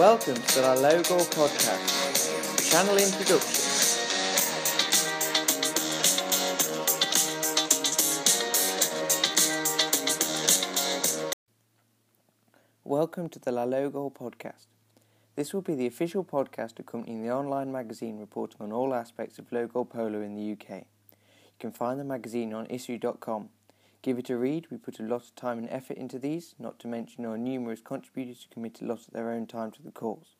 Welcome to the Logo Podcast, channel introduction. Welcome to the La Logo podcast. This will be the official podcast accompanying the online magazine reporting on all aspects of logo polo in the UK. You can find the magazine on issuu.com. Give it a read. We put a lot of time and effort into these, not to mention our numerous contributors who commit a lot of their own time to the cause.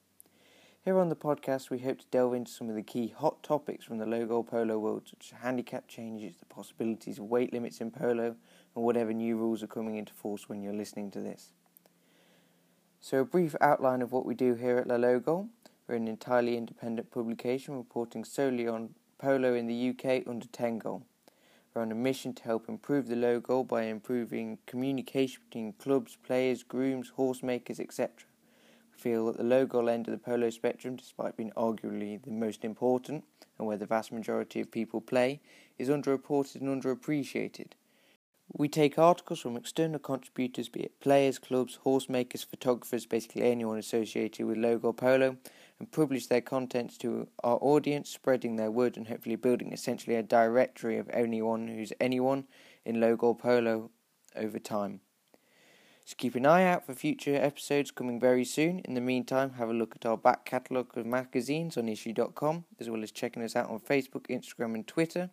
Here on the podcast, we hope to delve into some of the key hot topics from the logo polo world, such as handicap changes, the possibilities of weight limits in polo, and whatever new rules are coming into force when you're listening to this. So, a brief outline of what we do here at La Logo. We're an entirely independent publication reporting solely on polo in the UK under 10 goal. We're on a mission to help improve the logo by improving communication between clubs, players, grooms, horse makers, etc. We feel that the logo end of the polo spectrum, despite being arguably the most important and where the vast majority of people play, is underreported and underappreciated. We take articles from external contributors, be it players, clubs, horse makers, photographers, basically anyone associated with logo polo, and publish their contents to our audience, spreading their word and hopefully building essentially a directory of anyone who's anyone in logo polo over time. So keep an eye out for future episodes coming very soon. In the meantime, have a look at our back catalogue of magazines on issuu.com, as well as checking us out on Facebook, Instagram, and Twitter.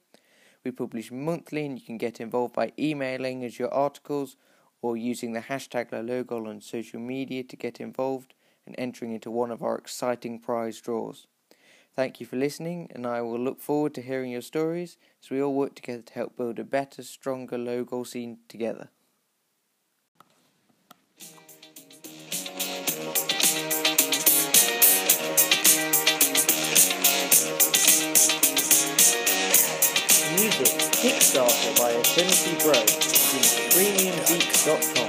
We publish monthly, and you can get involved by emailing us your articles or using the hashtag LaLogo on social media to get involved and entering into one of our exciting prize draws. Thank you for listening, and I will look forward to hearing your stories as we all work together to help build a better, stronger logo scene together. Music Kickstarter by Affinity Bro premiumbeats.com.